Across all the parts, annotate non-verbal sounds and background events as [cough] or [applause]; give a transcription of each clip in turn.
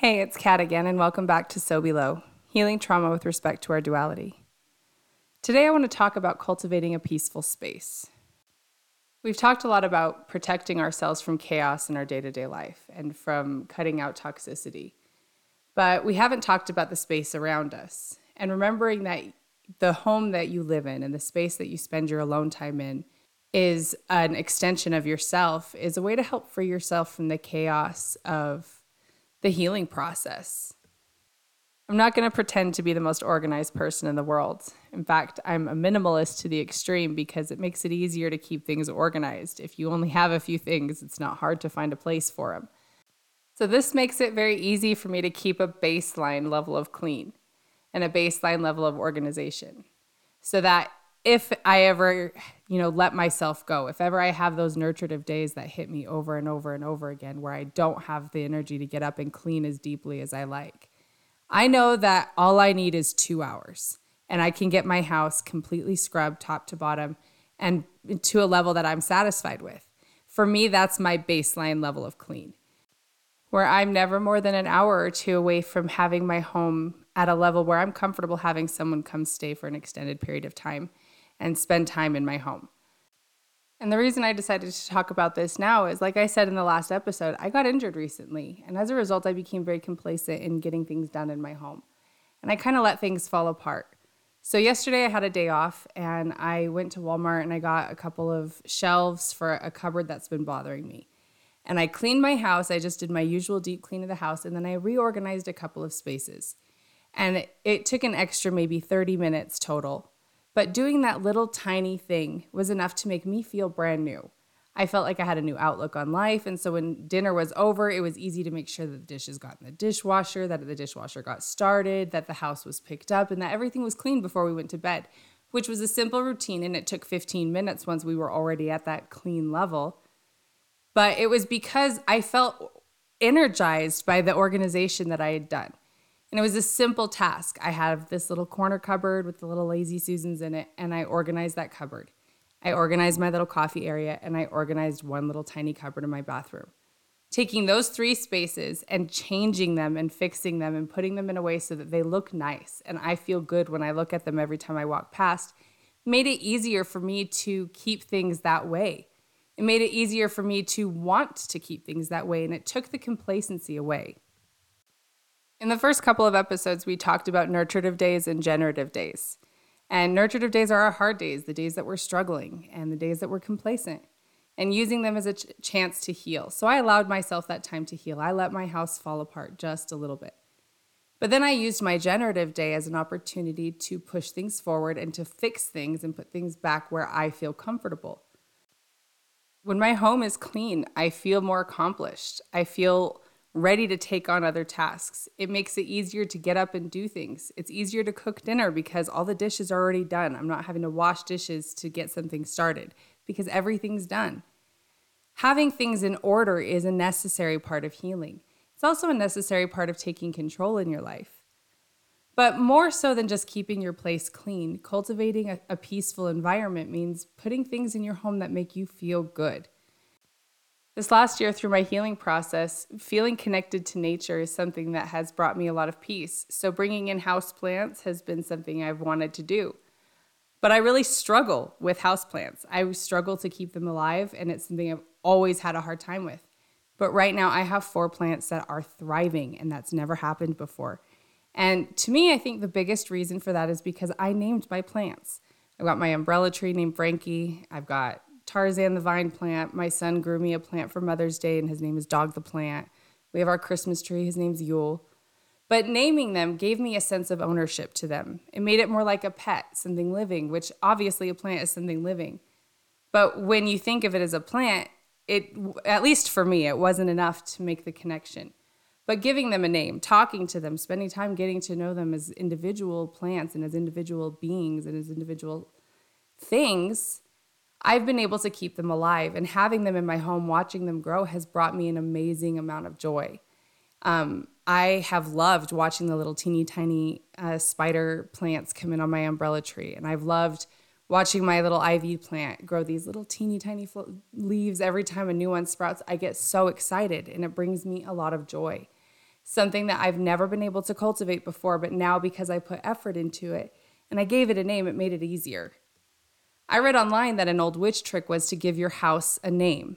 Hey, it's Kat again, and welcome back to So Below Healing Trauma with Respect to Our Duality. Today, I want to talk about cultivating a peaceful space. We've talked a lot about protecting ourselves from chaos in our day to day life and from cutting out toxicity. But we haven't talked about the space around us and remembering that the home that you live in and the space that you spend your alone time in is an extension of yourself, is a way to help free yourself from the chaos of the healing process. I'm not going to pretend to be the most organized person in the world. In fact, I'm a minimalist to the extreme because it makes it easier to keep things organized. If you only have a few things, it's not hard to find a place for them. So, this makes it very easy for me to keep a baseline level of clean and a baseline level of organization so that if I ever, you know, let myself go, if ever I have those nurturative days that hit me over and over and over again where I don't have the energy to get up and clean as deeply as I like, I know that all I need is two hours and I can get my house completely scrubbed top to bottom and to a level that I'm satisfied with. For me, that's my baseline level of clean, where I'm never more than an hour or two away from having my home at a level where I'm comfortable having someone come stay for an extended period of time and spend time in my home. And the reason I decided to talk about this now is, like I said in the last episode, I got injured recently. And as a result, I became very complacent in getting things done in my home. And I kind of let things fall apart. So, yesterday I had a day off and I went to Walmart and I got a couple of shelves for a cupboard that's been bothering me. And I cleaned my house. I just did my usual deep clean of the house and then I reorganized a couple of spaces. And it, took an extra maybe 30 minutes total but doing that little tiny thing was enough to make me feel brand new. I felt like I had a new outlook on life. And so when dinner was over, it was easy to make sure that the dishes got in the dishwasher, that the dishwasher got started, that the house was picked up, and that everything was clean before we went to bed, which was a simple routine. And it took 15 minutes once we were already at that clean level. But it was because I felt energized by the organization that I had done. And it was a simple task. I have this little corner cupboard with the little lazy Susans in it, and I organized that cupboard. I organized my little coffee area, and I organized one little tiny cupboard in my bathroom. Taking those three spaces and changing them and fixing them and putting them in a way so that they look nice and I feel good when I look at them every time I walk past made it easier for me to keep things that way. It made it easier for me to want to keep things that way, and it took the complacency away. In the first couple of episodes, we talked about nurturative days and generative days. And nurturative days are our hard days, the days that we're struggling and the days that we're complacent, and using them as a ch- chance to heal. So I allowed myself that time to heal. I let my house fall apart just a little bit. But then I used my generative day as an opportunity to push things forward and to fix things and put things back where I feel comfortable. When my home is clean, I feel more accomplished. I feel ready to take on other tasks. It makes it easier to get up and do things. It's easier to cook dinner because all the dishes are already done. I'm not having to wash dishes to get something started because everything's done. Having things in order is a necessary part of healing. It's also a necessary part of taking control in your life. But more so than just keeping your place clean, cultivating a, a peaceful environment means putting things in your home that make you feel good this last year, through my healing process, feeling connected to nature is something that has brought me a lot of peace. So, bringing in house plants has been something I've wanted to do. But I really struggle with houseplants. I struggle to keep them alive, and it's something I've always had a hard time with. But right now, I have four plants that are thriving, and that's never happened before. And to me, I think the biggest reason for that is because I named my plants. I've got my umbrella tree named Frankie. I've got Tarzan the vine plant. My son grew me a plant for Mother's Day, and his name is Dog the plant. We have our Christmas tree. His name's Yule. But naming them gave me a sense of ownership to them. It made it more like a pet, something living, which obviously a plant is something living. But when you think of it as a plant, it at least for me, it wasn't enough to make the connection. But giving them a name, talking to them, spending time getting to know them as individual plants and as individual beings and as individual things I've been able to keep them alive, and having them in my home, watching them grow, has brought me an amazing amount of joy. Um, I have loved watching the little teeny tiny uh, spider plants come in on my umbrella tree, and I've loved watching my little ivy plant grow these little teeny tiny flo- leaves every time a new one sprouts. I get so excited, and it brings me a lot of joy. something that I've never been able to cultivate before, but now because I put effort into it and I gave it a name, it made it easier. I read online that an old witch trick was to give your house a name.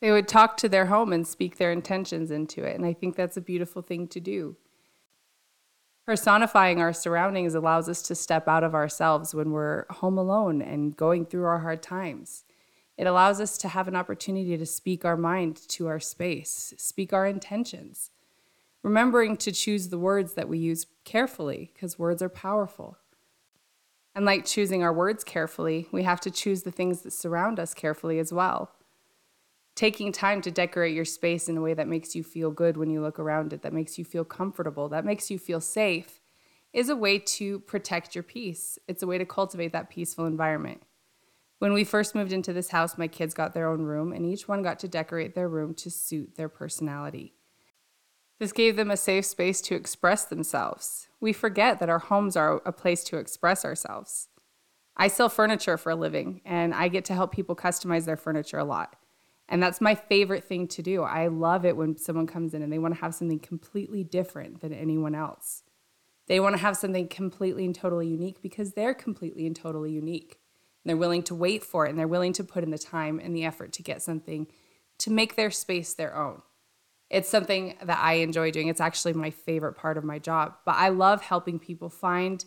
They would talk to their home and speak their intentions into it, and I think that's a beautiful thing to do. Personifying our surroundings allows us to step out of ourselves when we're home alone and going through our hard times. It allows us to have an opportunity to speak our mind to our space, speak our intentions, remembering to choose the words that we use carefully because words are powerful. And like choosing our words carefully, we have to choose the things that surround us carefully as well. Taking time to decorate your space in a way that makes you feel good when you look around it, that makes you feel comfortable, that makes you feel safe, is a way to protect your peace. It's a way to cultivate that peaceful environment. When we first moved into this house, my kids got their own room, and each one got to decorate their room to suit their personality. This gave them a safe space to express themselves. We forget that our homes are a place to express ourselves. I sell furniture for a living, and I get to help people customize their furniture a lot. And that's my favorite thing to do. I love it when someone comes in and they want to have something completely different than anyone else. They want to have something completely and totally unique because they're completely and totally unique. And they're willing to wait for it and they're willing to put in the time and the effort to get something to make their space their own it's something that I enjoy doing. It's actually my favorite part of my job. But I love helping people find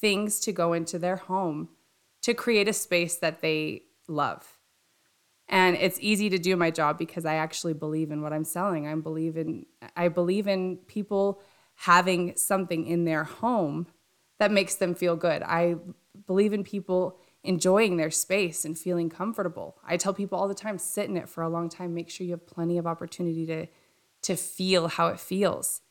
things to go into their home to create a space that they love. And it's easy to do my job because I actually believe in what I'm selling. I believe in I believe in people having something in their home that makes them feel good. I believe in people enjoying their space and feeling comfortable. I tell people all the time sit in it for a long time, make sure you have plenty of opportunity to to feel how it feels.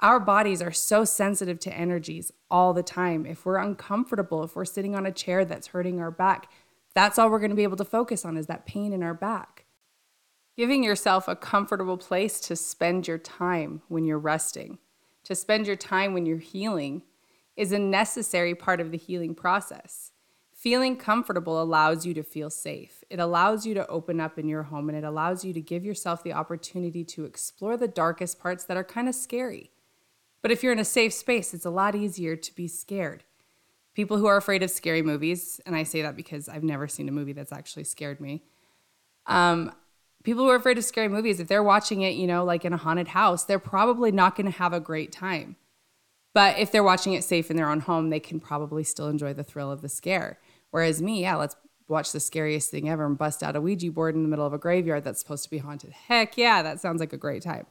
Our bodies are so sensitive to energies all the time. If we're uncomfortable, if we're sitting on a chair that's hurting our back, that's all we're going to be able to focus on is that pain in our back. Giving yourself a comfortable place to spend your time when you're resting, to spend your time when you're healing, is a necessary part of the healing process. Feeling comfortable allows you to feel safe. It allows you to open up in your home and it allows you to give yourself the opportunity to explore the darkest parts that are kind of scary. But if you're in a safe space, it's a lot easier to be scared. People who are afraid of scary movies, and I say that because I've never seen a movie that's actually scared me. Um, people who are afraid of scary movies, if they're watching it, you know, like in a haunted house, they're probably not going to have a great time. But if they're watching it safe in their own home, they can probably still enjoy the thrill of the scare. Whereas me, yeah, let's watch the scariest thing ever and bust out a Ouija board in the middle of a graveyard that's supposed to be haunted. Heck yeah, that sounds like a great time.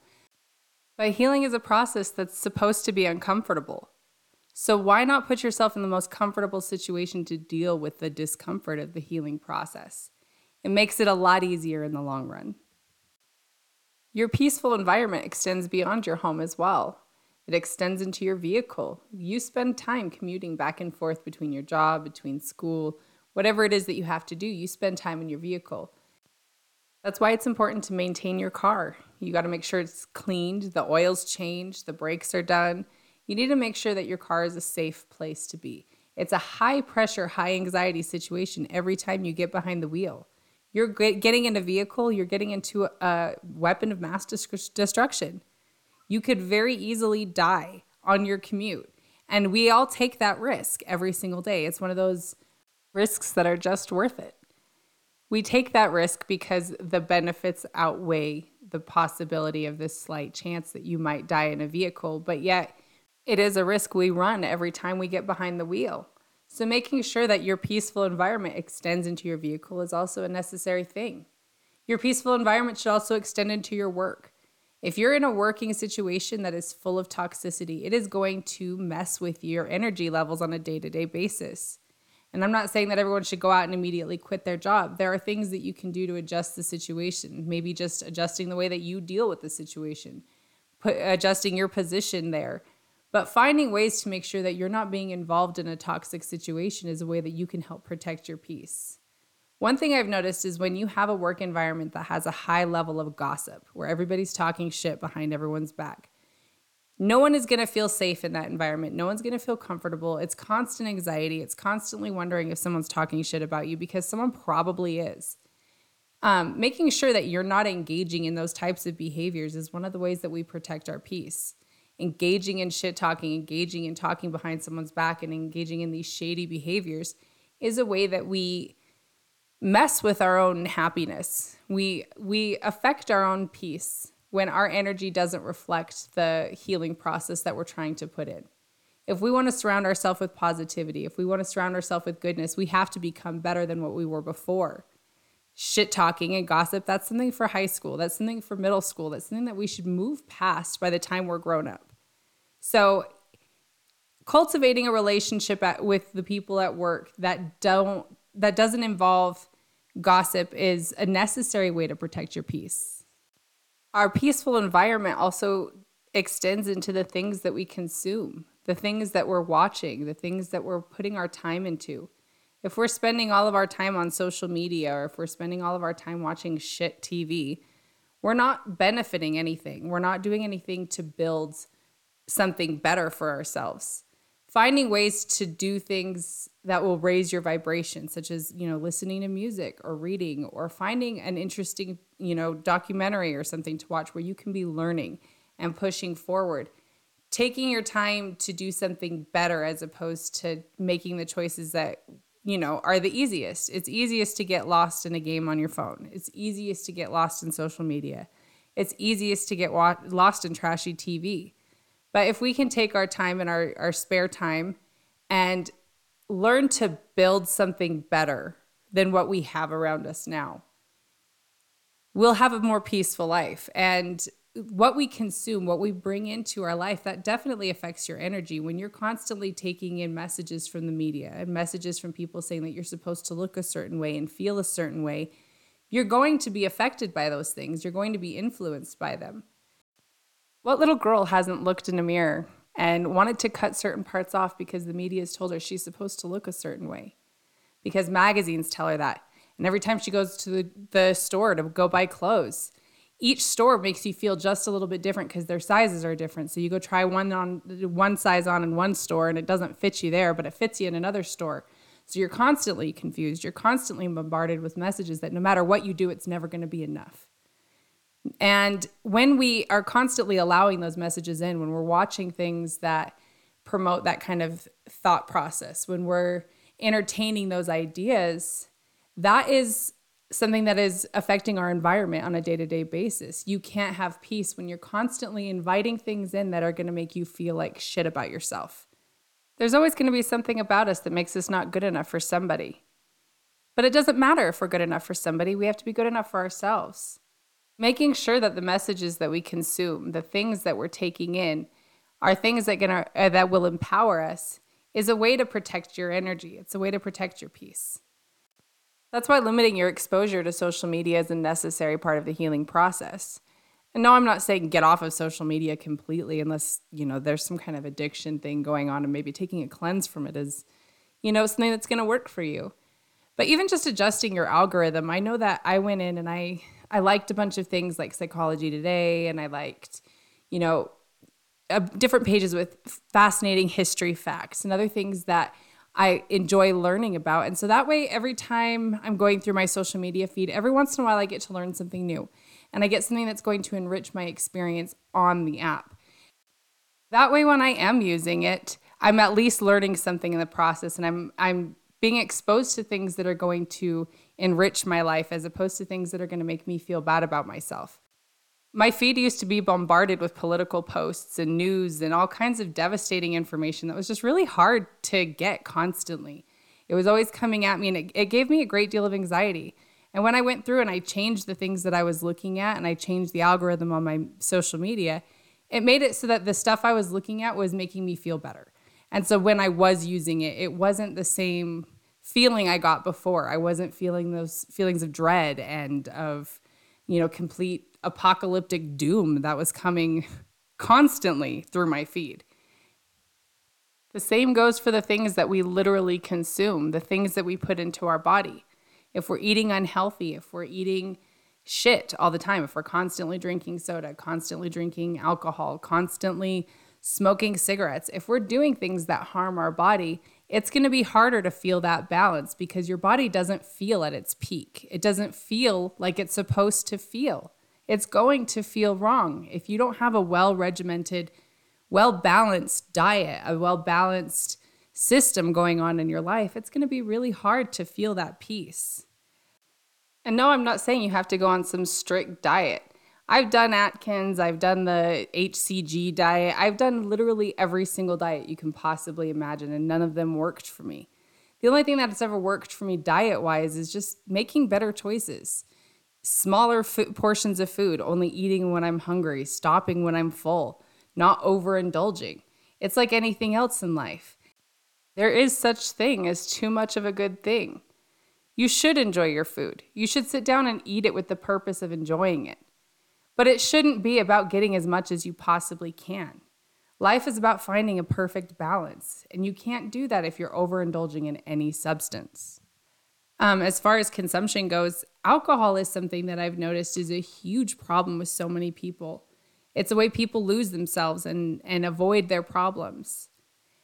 But healing is a process that's supposed to be uncomfortable. So why not put yourself in the most comfortable situation to deal with the discomfort of the healing process? It makes it a lot easier in the long run. Your peaceful environment extends beyond your home as well. It extends into your vehicle. You spend time commuting back and forth between your job, between school, whatever it is that you have to do, you spend time in your vehicle. That's why it's important to maintain your car. You got to make sure it's cleaned, the oil's changed, the brakes are done. You need to make sure that your car is a safe place to be. It's a high pressure, high anxiety situation every time you get behind the wheel. You're getting in a vehicle, you're getting into a weapon of mass destruction you could very easily die on your commute. And we all take that risk every single day. It's one of those risks that are just worth it. We take that risk because the benefits outweigh the possibility of this slight chance that you might die in a vehicle, but yet it is a risk we run every time we get behind the wheel. So, making sure that your peaceful environment extends into your vehicle is also a necessary thing. Your peaceful environment should also extend into your work. If you're in a working situation that is full of toxicity, it is going to mess with your energy levels on a day to day basis. And I'm not saying that everyone should go out and immediately quit their job. There are things that you can do to adjust the situation, maybe just adjusting the way that you deal with the situation, put, adjusting your position there. But finding ways to make sure that you're not being involved in a toxic situation is a way that you can help protect your peace. One thing I've noticed is when you have a work environment that has a high level of gossip, where everybody's talking shit behind everyone's back, no one is going to feel safe in that environment. No one's going to feel comfortable. It's constant anxiety. It's constantly wondering if someone's talking shit about you because someone probably is. Um, making sure that you're not engaging in those types of behaviors is one of the ways that we protect our peace. Engaging in shit talking, engaging in talking behind someone's back, and engaging in these shady behaviors is a way that we mess with our own happiness. We we affect our own peace when our energy doesn't reflect the healing process that we're trying to put in. If we want to surround ourselves with positivity, if we want to surround ourselves with goodness, we have to become better than what we were before. Shit talking and gossip, that's something for high school. That's something for middle school. That's something that we should move past by the time we're grown up. So, cultivating a relationship at, with the people at work that don't that doesn't involve gossip is a necessary way to protect your peace. Our peaceful environment also extends into the things that we consume, the things that we're watching, the things that we're putting our time into. If we're spending all of our time on social media or if we're spending all of our time watching shit TV, we're not benefiting anything. We're not doing anything to build something better for ourselves finding ways to do things that will raise your vibration such as you know listening to music or reading or finding an interesting you know documentary or something to watch where you can be learning and pushing forward. Taking your time to do something better as opposed to making the choices that you know are the easiest. It's easiest to get lost in a game on your phone. It's easiest to get lost in social media. It's easiest to get wa- lost in trashy tv but if we can take our time and our, our spare time and learn to build something better than what we have around us now, we'll have a more peaceful life. And what we consume, what we bring into our life, that definitely affects your energy. When you're constantly taking in messages from the media and messages from people saying that you're supposed to look a certain way and feel a certain way, you're going to be affected by those things. You're going to be influenced by them. What little girl hasn't looked in a mirror and wanted to cut certain parts off because the media has told her she's supposed to look a certain way? Because magazines tell her that. And every time she goes to the, the store to go buy clothes, each store makes you feel just a little bit different because their sizes are different. So you go try one on one size on in one store and it doesn't fit you there, but it fits you in another store. So you're constantly confused. You're constantly bombarded with messages that no matter what you do, it's never going to be enough. And when we are constantly allowing those messages in, when we're watching things that promote that kind of thought process, when we're entertaining those ideas, that is something that is affecting our environment on a day to day basis. You can't have peace when you're constantly inviting things in that are going to make you feel like shit about yourself. There's always going to be something about us that makes us not good enough for somebody. But it doesn't matter if we're good enough for somebody, we have to be good enough for ourselves making sure that the messages that we consume, the things that we're taking in, are things that gonna uh, that will empower us is a way to protect your energy. It's a way to protect your peace. That's why limiting your exposure to social media is a necessary part of the healing process. And no, I'm not saying get off of social media completely unless, you know, there's some kind of addiction thing going on and maybe taking a cleanse from it is, you know, something that's going to work for you. But even just adjusting your algorithm, I know that I went in and I I liked a bunch of things like Psychology Today, and I liked, you know, uh, different pages with fascinating history facts and other things that I enjoy learning about. And so that way, every time I'm going through my social media feed, every once in a while, I get to learn something new and I get something that's going to enrich my experience on the app. That way, when I am using it, I'm at least learning something in the process and I'm, I'm being exposed to things that are going to enrich my life as opposed to things that are going to make me feel bad about myself. My feed used to be bombarded with political posts and news and all kinds of devastating information that was just really hard to get constantly. It was always coming at me and it, it gave me a great deal of anxiety. And when I went through and I changed the things that I was looking at and I changed the algorithm on my social media, it made it so that the stuff I was looking at was making me feel better. And so when I was using it, it wasn't the same feeling I got before. I wasn't feeling those feelings of dread and of, you know, complete apocalyptic doom that was coming [laughs] constantly through my feed. The same goes for the things that we literally consume, the things that we put into our body. If we're eating unhealthy, if we're eating shit all the time, if we're constantly drinking soda, constantly drinking alcohol, constantly smoking cigarettes, if we're doing things that harm our body, it's going to be harder to feel that balance because your body doesn't feel at its peak. It doesn't feel like it's supposed to feel. It's going to feel wrong. If you don't have a well regimented, well balanced diet, a well balanced system going on in your life, it's going to be really hard to feel that peace. And no, I'm not saying you have to go on some strict diet. I've done Atkins, I've done the HCG diet, I've done literally every single diet you can possibly imagine, and none of them worked for me. The only thing that's ever worked for me diet wise is just making better choices. Smaller portions of food, only eating when I'm hungry, stopping when I'm full, not overindulging. It's like anything else in life. There is such thing as too much of a good thing. You should enjoy your food. You should sit down and eat it with the purpose of enjoying it. But it shouldn't be about getting as much as you possibly can. Life is about finding a perfect balance, and you can't do that if you're overindulging in any substance. Um, as far as consumption goes, alcohol is something that I've noticed is a huge problem with so many people. It's a way people lose themselves and, and avoid their problems.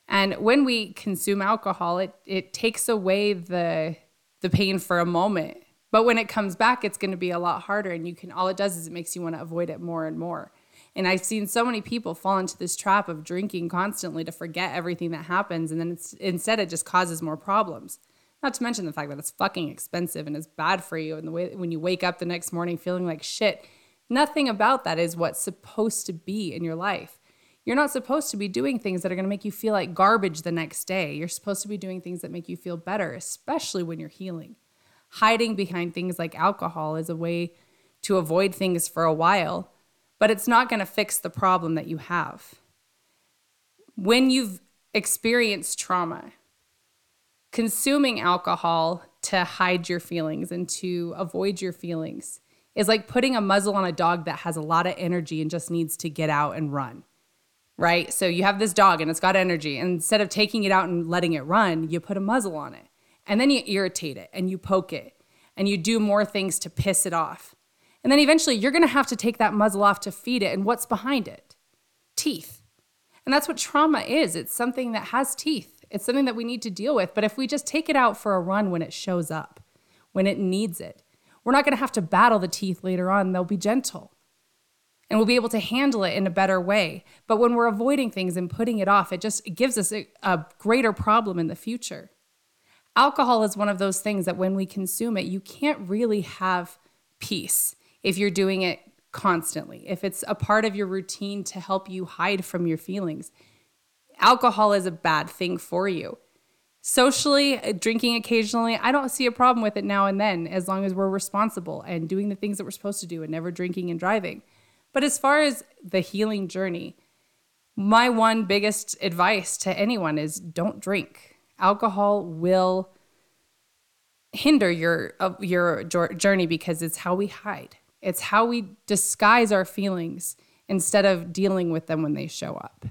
And when we consume alcohol, it, it takes away the, the pain for a moment but when it comes back, it's going to be a lot harder. And you can, all it does is it makes you want to avoid it more and more. And I've seen so many people fall into this trap of drinking constantly to forget everything that happens. And then instead, it just causes more problems. Not to mention the fact that it's fucking expensive and it's bad for you. And the way when you wake up the next morning feeling like shit, nothing about that is what's supposed to be in your life. You're not supposed to be doing things that are going to make you feel like garbage the next day. You're supposed to be doing things that make you feel better, especially when you're healing hiding behind things like alcohol is a way to avoid things for a while, but it's not going to fix the problem that you have. When you've experienced trauma, consuming alcohol to hide your feelings and to avoid your feelings is like putting a muzzle on a dog that has a lot of energy and just needs to get out and run. Right? So you have this dog and it's got energy. And instead of taking it out and letting it run, you put a muzzle on it. And then you irritate it and you poke it and you do more things to piss it off. And then eventually you're going to have to take that muzzle off to feed it. And what's behind it? Teeth. And that's what trauma is it's something that has teeth, it's something that we need to deal with. But if we just take it out for a run when it shows up, when it needs it, we're not going to have to battle the teeth later on. They'll be gentle and we'll be able to handle it in a better way. But when we're avoiding things and putting it off, it just gives us a, a greater problem in the future. Alcohol is one of those things that when we consume it, you can't really have peace if you're doing it constantly, if it's a part of your routine to help you hide from your feelings. Alcohol is a bad thing for you. Socially, uh, drinking occasionally, I don't see a problem with it now and then as long as we're responsible and doing the things that we're supposed to do and never drinking and driving. But as far as the healing journey, my one biggest advice to anyone is don't drink alcohol will hinder your uh, your journey because it's how we hide. It's how we disguise our feelings instead of dealing with them when they show up.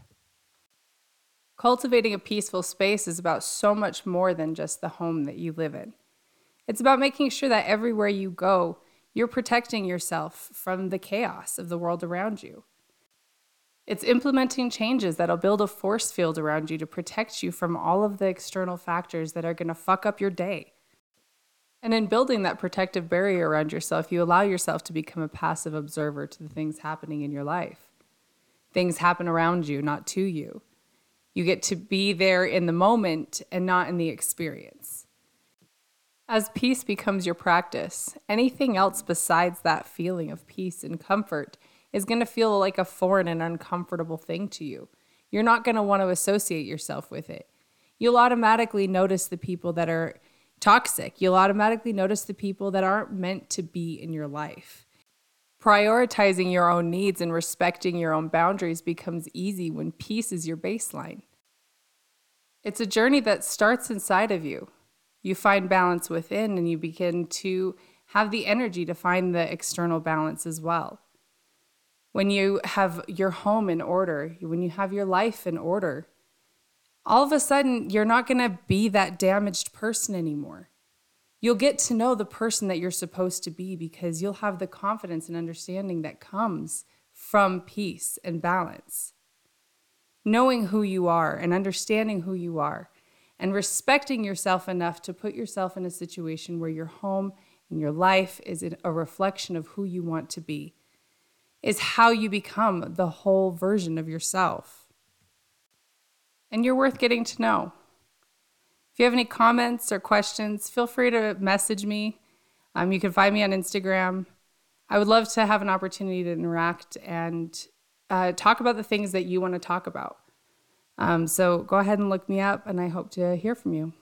Cultivating a peaceful space is about so much more than just the home that you live in. It's about making sure that everywhere you go, you're protecting yourself from the chaos of the world around you. It's implementing changes that'll build a force field around you to protect you from all of the external factors that are going to fuck up your day. And in building that protective barrier around yourself, you allow yourself to become a passive observer to the things happening in your life. Things happen around you, not to you. You get to be there in the moment and not in the experience. As peace becomes your practice, anything else besides that feeling of peace and comfort is going to feel like a foreign and uncomfortable thing to you. You're not going to want to associate yourself with it. You'll automatically notice the people that are toxic. You'll automatically notice the people that aren't meant to be in your life. Prioritizing your own needs and respecting your own boundaries becomes easy when peace is your baseline. It's a journey that starts inside of you. You find balance within and you begin to have the energy to find the external balance as well when you have your home in order, when you have your life in order, all of a sudden you're not going to be that damaged person anymore. You'll get to know the person that you're supposed to be because you'll have the confidence and understanding that comes from peace and balance. Knowing who you are and understanding who you are and respecting yourself enough to put yourself in a situation where your home and your life is a reflection of who you want to be, is how you become the whole version of yourself. And you're worth getting to know. If you have any comments or questions, feel free to message me. Um, you can find me on Instagram. I would love to have an opportunity to interact and uh, talk about the things that you want to talk about. Um, so go ahead and look me up, and I hope to hear from you.